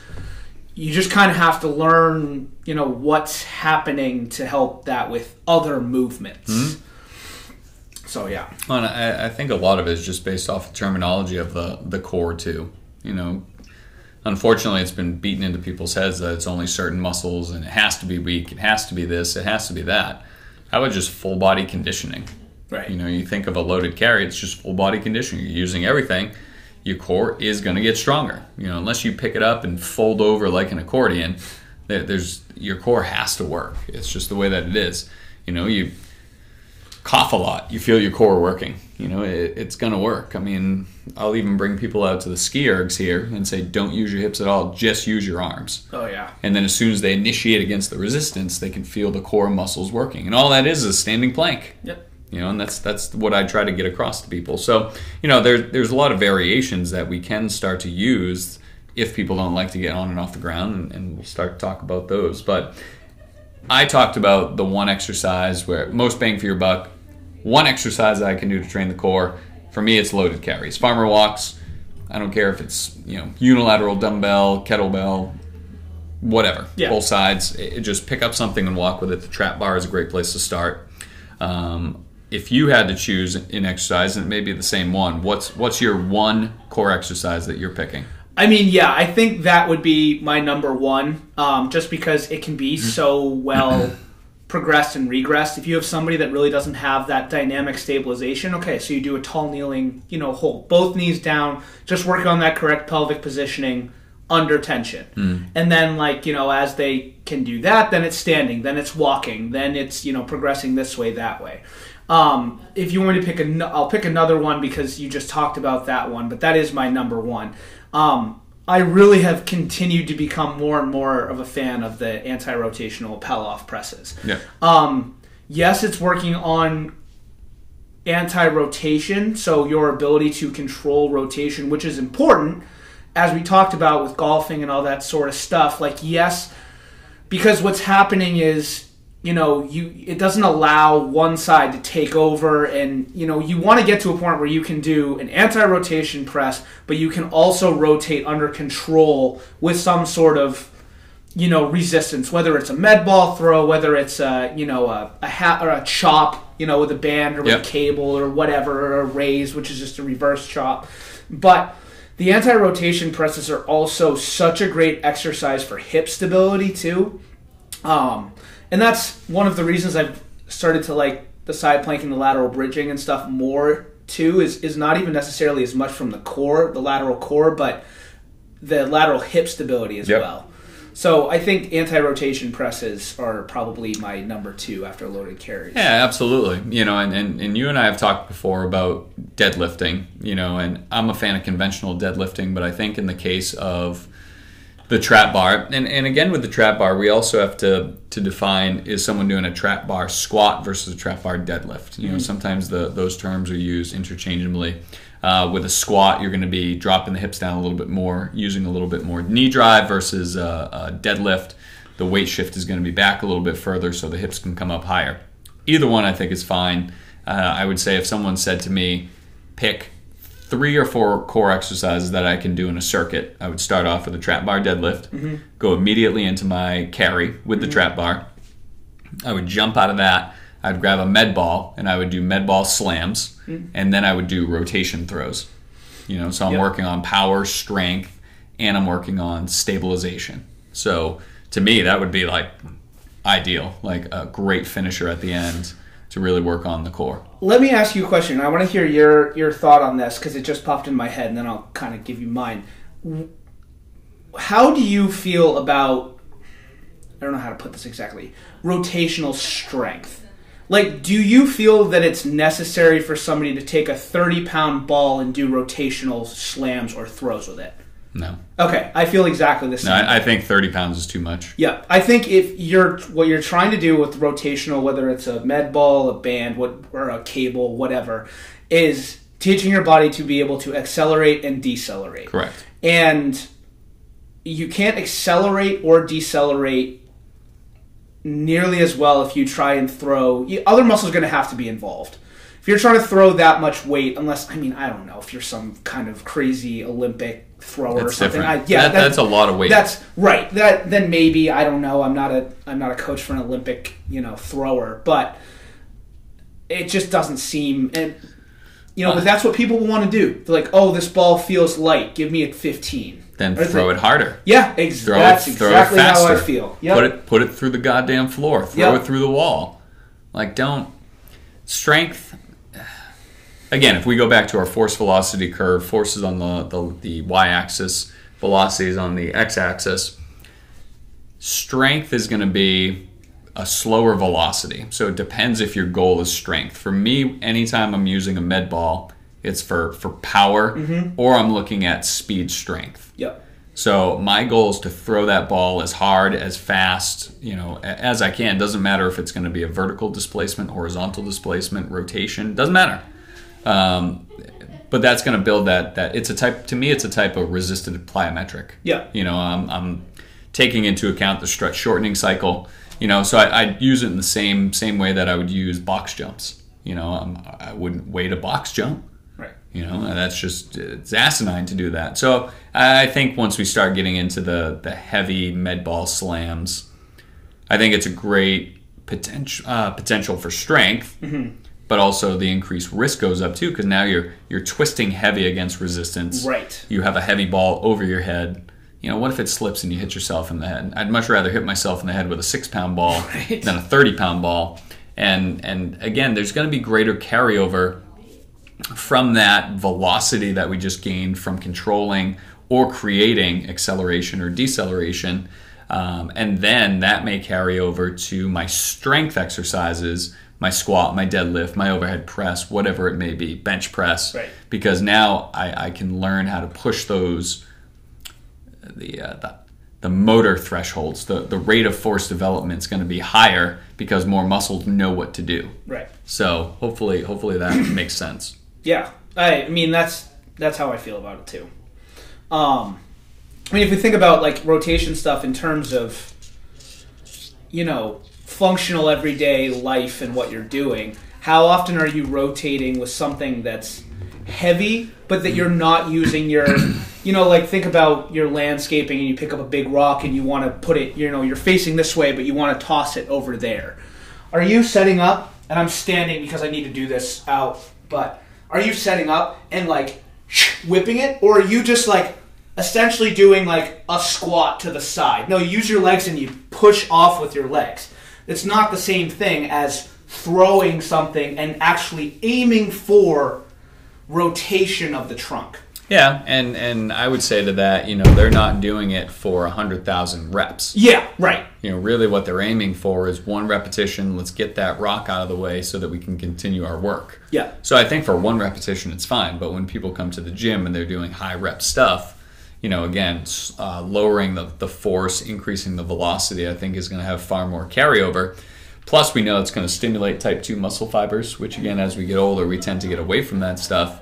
Speaker 1: You just kind of have to learn, you know, what's happening to help that with other movements. Hmm? So yeah,
Speaker 2: Well, and I, I think a lot of it is just based off the terminology of the the core too. You know, unfortunately, it's been beaten into people's heads that it's only certain muscles and it has to be weak, it has to be this, it has to be that. How about just full body conditioning?
Speaker 1: right.
Speaker 2: You know, you think of a loaded carry, it's just full body conditioning. You're using everything. Your core is going to get stronger. You know, unless you pick it up and fold over like an accordion, there's your core has to work. It's just the way that it is. You know, you cough a lot, you feel your core working. You know, it, it's going to work. I mean, I'll even bring people out to the ski ergs here and say, don't use your hips at all, just use your arms.
Speaker 1: oh yeah.
Speaker 2: And then as soon as they initiate against the resistance, they can feel the core muscles working. And all that is is a standing plank
Speaker 1: Yep.
Speaker 2: You know and that's that's what i try to get across to people. So you know there, there's a lot of variations that we can start to use if people don't like to get on and off the ground and, and we'll start to talk about those. But i talked about the one exercise where most bang for your buck one exercise that i can do to train the core. For me it's loaded carries. Farmer walks i don't care if it's you know unilateral dumbbell kettlebell whatever
Speaker 1: Yeah.
Speaker 2: both sides. It- just pick up something and walk with it. The trap bar is a great place to start. Um, if you had to choose an exercise, and it may be the same one, what's what's your one core exercise that you're picking?
Speaker 1: I mean, yeah, I think that would be my number one, um, just because it can be so well progressed and regressed. If you have somebody that really doesn't have that dynamic stabilization, okay, so you do a tall kneeling, you know, hold both knees down, just work on that correct pelvic positioning under tension. And then, like, you know, as they can do that, then it's standing, then it's walking, then it's, you know, progressing this way, that way. Um, if you want me to pick a, I'll pick another one because you just talked about that one, but that is my number one. Um, I really have continued to become more and more of a fan of the anti-rotational Palloff presses.
Speaker 2: Yeah.
Speaker 1: Um, yes, it's working on anti-rotation, so your ability to control rotation, which is important, as we talked about with golfing and all that sort of stuff. Like, yes, because what's happening is you know you it doesn't allow one side to take over and you know you want to get to a point where you can do an anti-rotation press but you can also rotate under control with some sort of you know resistance whether it's a med ball throw whether it's a you know a, a hat or a chop you know with a band or with
Speaker 2: Yep.
Speaker 1: a cable or whatever or a raise which is just a reverse chop but the anti-rotation presses are also such a great exercise for hip stability too um, and that's one of the reasons I've started to like the side planking, the lateral bridging and stuff more too. Is is not even necessarily as much from the core, the lateral core, but the lateral hip stability as
Speaker 2: Yep.
Speaker 1: well. So I think anti-rotation presses are probably my number two after loaded carries.
Speaker 2: Yeah, absolutely. You know, and, and, and you and I have talked before about deadlifting, you know, and I'm a fan of conventional deadlifting, but I think in the case of the trap bar, and, and again with the trap bar, we also have to, to define is someone doing a trap bar squat versus a trap bar deadlift. You know, sometimes the, those terms are used interchangeably. Uh, with a squat, you're going to be dropping the hips down a little bit more, using a little bit more knee drive versus a, a deadlift. The weight shift is going to be back a little bit further so the hips can come up higher. Either one I think is fine. Uh, I would say if someone said to me, pick three or four core exercises that I can do in a circuit, I would start off with a trap bar deadlift, go immediately into my carry with the trap bar. I would jump out of that. I'd grab a med ball and I would do med ball slams, and then I would do rotation throws. You know, so I'm
Speaker 1: Yep.
Speaker 2: working on power, strength, and I'm working on stabilization. So to me, that would be like ideal, like a great finisher at the end to really work on the core.
Speaker 1: Let me ask you a question. I want to hear your your thought on this because it just popped in my head, and then I'll kind of give you mine. How do you feel about? I don't know how to put this exactly. Rotational strength. Like, do you feel that it's necessary for somebody to take a thirty pound ball and do rotational slams or throws with it?
Speaker 2: No,
Speaker 1: Okay, I feel exactly the same.
Speaker 2: no, I, I think 30 pounds is too much.
Speaker 1: Yeah, I think if you're what you're trying to do with rotational, whether it's a med ball, a band, what or a cable, whatever, is teaching your body to be able to accelerate and decelerate.
Speaker 2: Correct.
Speaker 1: And you can't accelerate or decelerate nearly as well if you try and throw. Other muscles are going to have to be involved. If you're trying to throw that much weight, unless I mean I don't know if you're some kind of crazy Olympic thrower or something. I, yeah,
Speaker 2: That- that's a lot of weight.
Speaker 1: That's right. That then maybe I don't know. I'm not a I'm not a coach for an Olympic you know thrower, but it just doesn't seem and you know, but uh, that's what people want to do. They're like, oh, this ball feels light. Give me a 15.
Speaker 2: Then
Speaker 1: Or
Speaker 2: throw it harder.
Speaker 1: Yeah, ex-
Speaker 2: Throw
Speaker 1: that's
Speaker 2: it, throw
Speaker 1: exactly
Speaker 2: it faster.
Speaker 1: how I feel. Yep.
Speaker 2: Put it, put it through the goddamn floor. Throw
Speaker 1: Yep.
Speaker 2: it through the wall. Like, don't strength. Again, if we go back to our force velocity curve, forces on the the, the y-axis, velocities on the x-axis. Strength is going to be a slower velocity. So it depends if your goal is strength. For me, anytime I'm using a med ball, it's for for power, mm-hmm. or I'm looking at speed strength.
Speaker 1: Yep.
Speaker 2: So my goal is to throw that ball as hard, as fast, you know, as I can. Doesn't matter if it's going to be a vertical displacement, horizontal displacement, rotation. Doesn't matter. Um, but that's going to build that. That it's a type. To me, it's a type of resisted plyometric.
Speaker 1: Yeah.
Speaker 2: You know, I'm, I'm taking into account the stretch shortening cycle. You know, so I, I use it in the same same way that I would use box jumps. You know, um, I wouldn't weight a box jump.
Speaker 1: Right.
Speaker 2: You know, that's just it's asinine to do that. So I think once we start getting into the the heavy med ball slams, I think it's a great potential uh, potential for strength, but also the increased risk goes up too because now you're you're twisting heavy against resistance.
Speaker 1: Right.
Speaker 2: You have a heavy ball over your head. You know, what if it slips and you hit yourself in the head? I'd much rather hit myself in the head with a six pound ball
Speaker 1: Right.
Speaker 2: than a thirty pound ball. And and again, there's going to be greater carryover from that velocity that we just gained from controlling or creating acceleration or deceleration. Um, and then that may carry over to my strength exercises, my squat, my deadlift, my overhead press, whatever it may be, bench press.
Speaker 1: Right.
Speaker 2: Because now I, I can learn how to push those, the, uh, the, the motor thresholds, the, the rate of force development is going to be higher because more muscles know what to do.
Speaker 1: Right.
Speaker 2: So hopefully, hopefully that makes sense.
Speaker 1: Yeah. I, I mean that's that's how I feel about it too. Um, I mean, if we think about like rotation stuff in terms of, you know, functional everyday life and what you're doing, how often are you rotating with something that's heavy, but that you're not using your, you know, like think about your landscaping and you pick up a big rock and you want to put it, you know, you're facing this way, but you want to toss it over there. Are you setting up? And I'm standing because I need to do this out, but are you setting up and like whipping it, or are you just like essentially doing like a squat to the side? No, you use your legs and you push off with your legs. It's not the same thing as throwing something and actually aiming for rotation of the trunk.
Speaker 2: Yeah, and and I would say to that, you know, they're not doing it for a hundred thousand reps.
Speaker 1: Yeah, right.
Speaker 2: You know, really what they're aiming for is one repetition. Let's get that rock out of the way so that we can continue our work.
Speaker 1: Yeah.
Speaker 2: So I think for one repetition, it's fine. But when people come to the gym and they're doing high rep stuff, you know, again, uh, lowering the, the force, increasing the velocity, I think is going to have far more carryover. Plus, we know it's going to stimulate type 2 muscle fibers, which, again, as we get older, we tend to get away from that stuff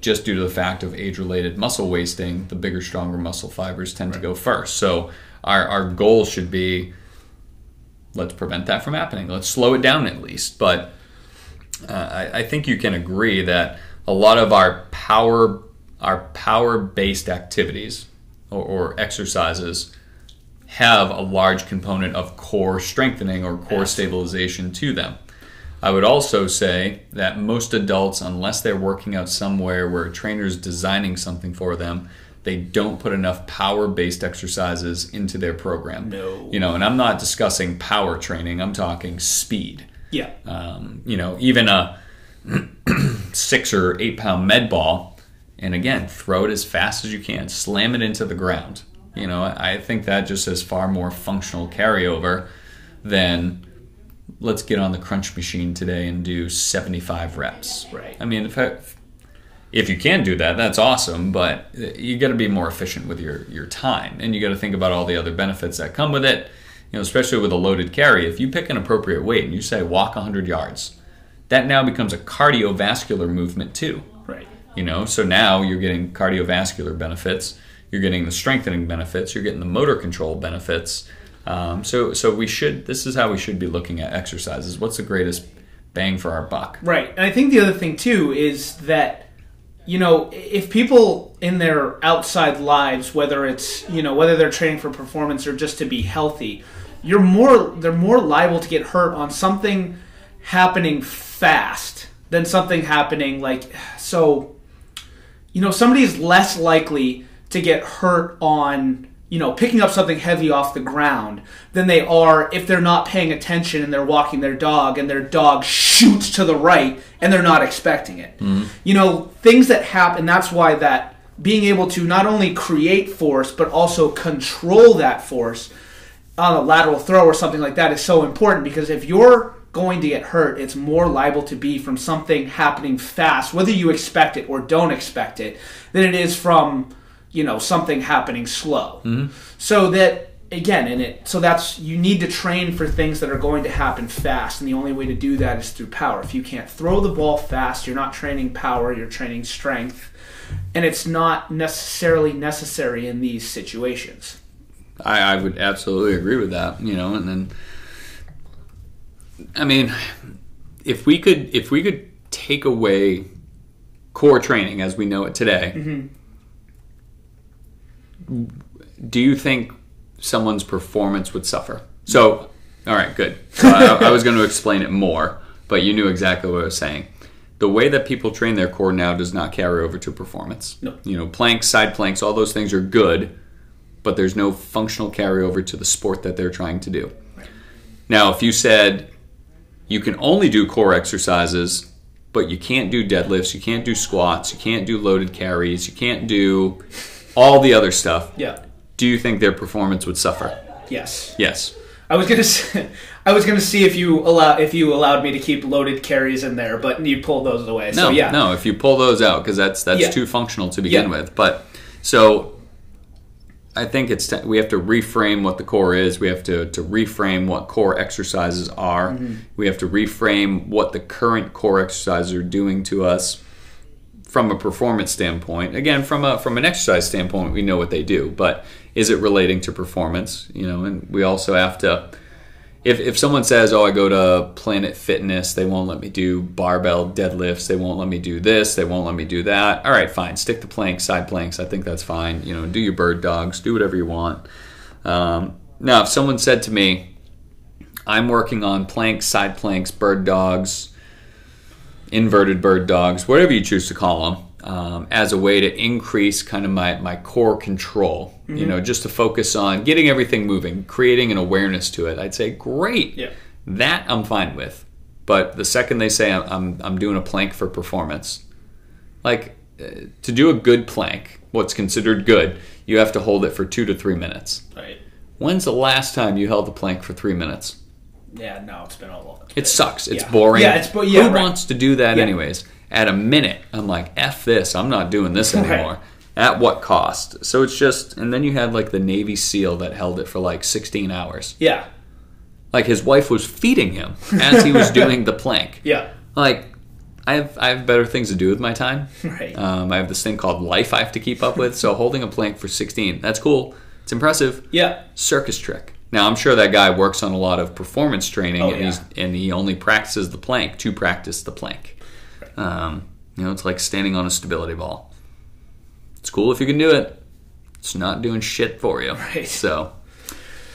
Speaker 2: just due to the fact of age related muscle wasting. The bigger, stronger muscle fibers tend to go first. So, our, our goal should be let's prevent that from happening. Let's slow it down at least. But uh, I, I think you can agree that a lot of our power our power based activities or, or exercises have a large component of core strengthening or core stabilization to them. I would also say that most adults, unless they're working out somewhere where a trainer is designing something for them, they don't put enough power based exercises into their program.
Speaker 1: No.
Speaker 2: You know, and I'm not discussing power training, I'm talking speed
Speaker 1: Yeah.
Speaker 2: um, you know, even a six or eight pound med ball, and again, throw it as fast as you can, slam it into the ground. You know, I think that just has far more functional carryover than let's get on the crunch machine today and do 75 reps.
Speaker 1: Right.
Speaker 2: I mean, if, I, if you can do that, that's awesome, but you got to be more efficient with your, your time, and you got to think about all the other benefits that come with it. You know, especially with a loaded carry, if you pick an appropriate weight and you say walk 100 yards, that now becomes a cardiovascular movement too. You know, so now you're getting cardiovascular benefits. you're getting the strengthening benefits, you're getting the motor control benefits. Um, so, so we should. This is how we should be looking at exercises. What's the greatest bang for our buck?
Speaker 1: Right. And I think the other thing too is that you know, if people in their outside lives, whether it's, you know, whether they're training for performance or just to be healthy, you're more they're more liable to get hurt on something happening fast than something happening like so you know, somebody's less likely to get hurt on you know, picking up something heavy off the ground than they are if they're not paying attention and they're walking their dog and their dog shoots to the right and they're not expecting it.
Speaker 2: Mm-hmm.
Speaker 1: You know, things that happen, that's why that being able to not only create force but also control that force on a lateral throw or something like that is so important because if you're going to get hurt, it's more liable to be from something happening fast, whether you expect it or don't expect it, than it is from you know something happening slow. Mm-hmm. So that again and it so that's you need to train for things that are going to happen fast and the only way to do that is through power. If you can't throw the ball fast you're not training power you're training strength and it's not necessarily necessary in these situations.
Speaker 2: I, I would absolutely agree with that. You know, and then, I mean, if we could, if we could take away core training as we know it today, mm-hmm. do you think someone's performance would suffer? So, all right, good. So I, I was going to explain it more, but you knew exactly what I was saying. The way that people train their core now does not carry over to performance.
Speaker 1: No.
Speaker 2: You know, planks, side planks, all those things are good, but there's no functional carryover to the sport that they're trying to do. Now, if you said you can only do core exercises, but you can't do deadlifts, you can't do squats, you can't do loaded carries, you can't do all the other stuff,
Speaker 1: yeah
Speaker 2: do you think their performance would suffer?
Speaker 1: yes
Speaker 2: Yes.
Speaker 1: i was gonna say, i was gonna see if you allow if you allowed me to keep loaded carries in there but you pulled those away
Speaker 2: No,
Speaker 1: so yeah
Speaker 2: no. If you pull those out, because that's that's
Speaker 1: Yeah.
Speaker 2: too functional to begin
Speaker 1: Yeah.
Speaker 2: with. But so, I think it's t- we have to reframe what the core is. We have to to reframe what core exercises are.
Speaker 1: Mm-hmm.
Speaker 2: We have to reframe what the current core exercises are doing to us from a performance standpoint. Again, from a from an exercise standpoint, we know what they do, but is it relating to performance? You know, and we also have to if, if someone says, "Oh, I go to Planet Fitness, they won't let me do barbell deadlifts, they won't let me do this, they won't let me do that." All right, fine. Stick to planks, side planks. I think that's fine. You know, do your bird dogs, do whatever you want. Um, now, if someone said to me, "I'm working on planks, side planks, bird dogs, inverted bird dogs, whatever you choose to call them, um, as a way to increase kind of my, my core control, you know, just to focus on getting everything moving, creating an awareness to it, I'd say, great.
Speaker 1: Yeah.
Speaker 2: That I'm fine with. But the second they say I'm, I'm, I'm doing a plank for performance, like uh, to do a good plank, what's considered good, you have to hold it for two to three minutes.
Speaker 1: right
Speaker 2: When's the last time you held the plank for three minutes?
Speaker 1: yeah no it's been a long
Speaker 2: It sucks. It's
Speaker 1: Yeah.
Speaker 2: boring.
Speaker 1: Yeah, it's bo- yeah,
Speaker 2: Who
Speaker 1: right.
Speaker 2: wants to do that
Speaker 1: Yeah.
Speaker 2: anyways? At a minute, I'm like, F this. I'm not doing this
Speaker 1: Right.
Speaker 2: anymore. At what cost? So it's just, and then you had like the Navy SEAL that held it for like 16 hours.
Speaker 1: yeah
Speaker 2: Like his wife was feeding him as he was doing the plank.
Speaker 1: yeah
Speaker 2: Like, I have I have better things to do with my time.
Speaker 1: right
Speaker 2: Um, I have this thing called life I have to keep up with. So holding a plank for 16, that's cool. It's impressive
Speaker 1: yeah
Speaker 2: circus trick. Now I'm sure that guy works on a lot of performance training,
Speaker 1: Oh,
Speaker 2: and
Speaker 1: yeah.
Speaker 2: he's and he only practices the plank to practice the plank. Um, you know, it's like standing on a stability ball. It's cool if you can do it. It's not doing shit for you.
Speaker 1: Right.
Speaker 2: So,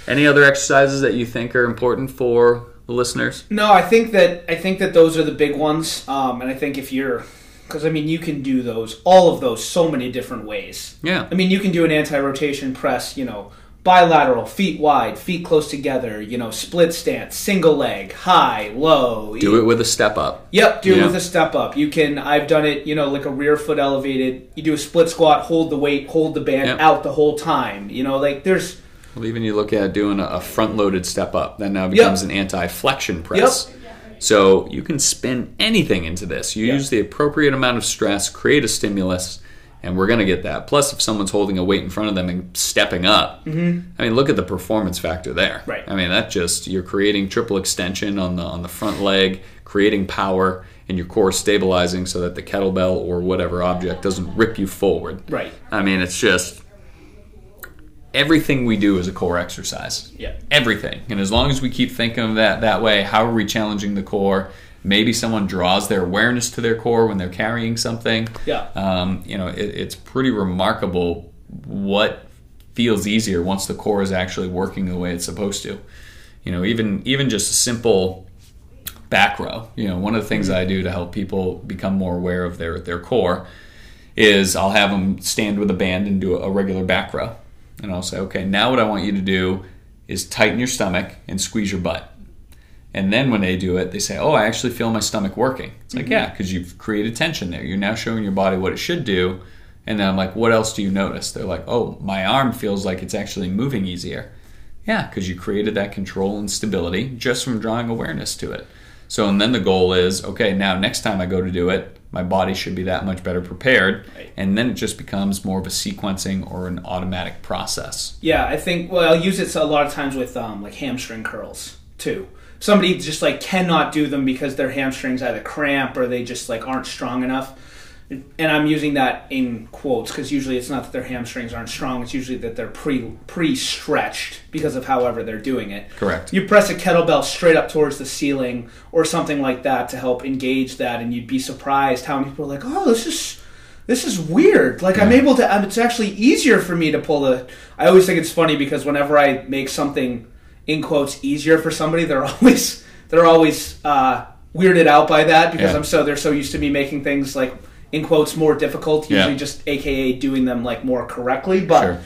Speaker 2: any other exercises that you think are important for the listeners?
Speaker 1: No, I think that I think that those are the big ones, um, and I think if you're, because I mean, you can do those, all of those, so many different ways.
Speaker 2: Yeah.
Speaker 1: I mean, you can do an anti-rotation press, you know, bilateral, feet wide, feet close together, you know, split stance, single leg, high, low.
Speaker 2: Do it with a step up.
Speaker 1: Yep, do
Speaker 2: Yeah.
Speaker 1: it with a step up. You can. I've done it. You know, like a rear foot elevated. You do a split squat, hold the weight, hold the band
Speaker 2: Yep.
Speaker 1: out the whole time. You know, like there's.
Speaker 2: Well, even you look at doing a, front loaded step up, that now becomes an anti flexion press. Yep. So you can spin anything into this. You use the appropriate amount of stress, create a stimulus, and we're going to get that. Plus, if someone's holding a weight in front of them and stepping up, mm-hmm. I mean, look at the performance factor there.
Speaker 1: Right.
Speaker 2: I mean, that just you're creating triple extension on the on the front leg, creating power, and your core stabilizing so that the kettlebell or whatever object doesn't rip you forward.
Speaker 1: Right.
Speaker 2: I mean, it's just everything we do is a core exercise.
Speaker 1: Yeah.
Speaker 2: Everything. And as long as we keep thinking of that that way, how are we challenging the core? Maybe someone draws their awareness to their core when they're carrying something.
Speaker 1: Yeah.
Speaker 2: Um, you know, it, it's pretty remarkable what feels easier once the core is actually working the way it's supposed to. You know, even even just a simple back row. You know, one of the things I do to help people become more aware of their their core is I'll have them stand with a band and do a regular back row. And I'll say, okay, now what I want you to do is tighten your stomach and squeeze your butt. And then when they do it, they say, oh, I actually feel my stomach working. It's like, yeah, because you've created tension there. You're now showing your body what it should do. And then I'm like, what else do you notice? They're like, oh, my arm feels like it's actually moving easier. Yeah, because you created that control and stability just from drawing awareness to it. So, and then the goal is okay, now next time I go to do it, my body should be that much better prepared.
Speaker 1: Right.
Speaker 2: And then it just becomes more of a sequencing or an automatic process.
Speaker 1: Yeah, I think. Well, I'll use it a lot of times with um, like hamstring curls too. Somebody just like cannot do them because their hamstrings either cramp or they just like aren't strong enough. And I'm using that in quotes because usually it's not that their hamstrings aren't strong; it's usually that they're pre pre stretched because of however they're doing it.
Speaker 2: Correct.
Speaker 1: You press a kettlebell straight up towards the ceiling or something like that to help engage that, and you'd be surprised how many people are like, "Oh, this is this is weird." Like I'm able to. It's actually easier for me to pull the. I always think it's funny because whenever I make something in quotes easier for somebody, they're always they're always uh, weirded out by that because
Speaker 2: Yeah.
Speaker 1: I'm so they're so used to me making things like in quotes more difficult.
Speaker 2: Yeah.
Speaker 1: Usually just AKA doing them like more correctly, but.
Speaker 2: Sure.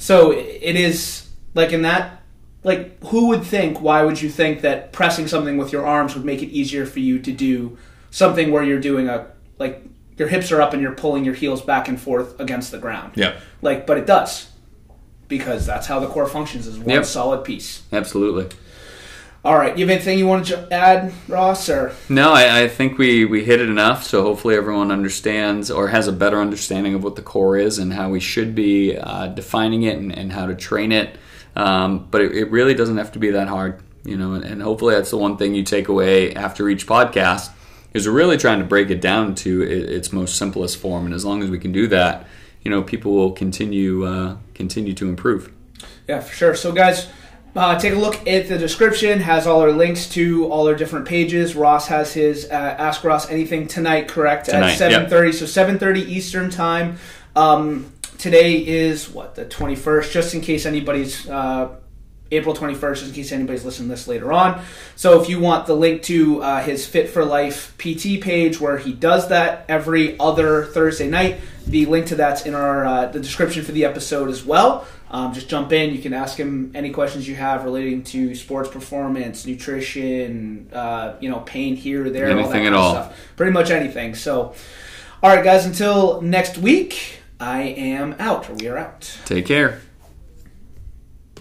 Speaker 1: So it is like in that like who would think why would you think that pressing something with your arms would make it easier for you to do something where you're doing a like your hips are up and you're pulling your heels back and forth against the ground.
Speaker 2: yeah
Speaker 1: Like but it does. Because that's how the core functions is one
Speaker 2: Yep.
Speaker 1: solid piece.
Speaker 2: Absolutely.
Speaker 1: All right, you have anything you want to add, Ross? Or
Speaker 2: No, I, I think we, we hit it enough. So hopefully everyone understands or has a better understanding of what the core is and how we should be uh, defining it and, and how to train it. Um, but it, it really doesn't have to be that hard, you know. And, and hopefully that's the one thing you take away after each podcast is we're really trying to break it down to its most simplest form. And as long as we can do that, you know, people will continue uh, continue to improve.
Speaker 1: Yeah, for sure. So, guys, uh, take a look at the description. Has all our links to all our different pages. Ross has his uh, Ask Ross Anything tonight, correct?
Speaker 2: Tonight,
Speaker 1: at seven thirty. So seven thirty Eastern time. Um, today is what the twenty first. Just in case anybody's. Uh, April 21st, just in case anybody's listening to this later on. So, if you want the link to uh, his Fit for Life PT page, where he does that every other Thursday night, the link to that's in our uh, the description for the episode as well. Um, just jump in. You can ask him any questions you have relating to sports performance, nutrition, uh, you know, pain here or there, all that
Speaker 2: Anything
Speaker 1: kind
Speaker 2: at
Speaker 1: of
Speaker 2: all.
Speaker 1: stuff. Pretty much anything. So, all right, guys. Until next week, I am out, or we are out.
Speaker 2: Take care.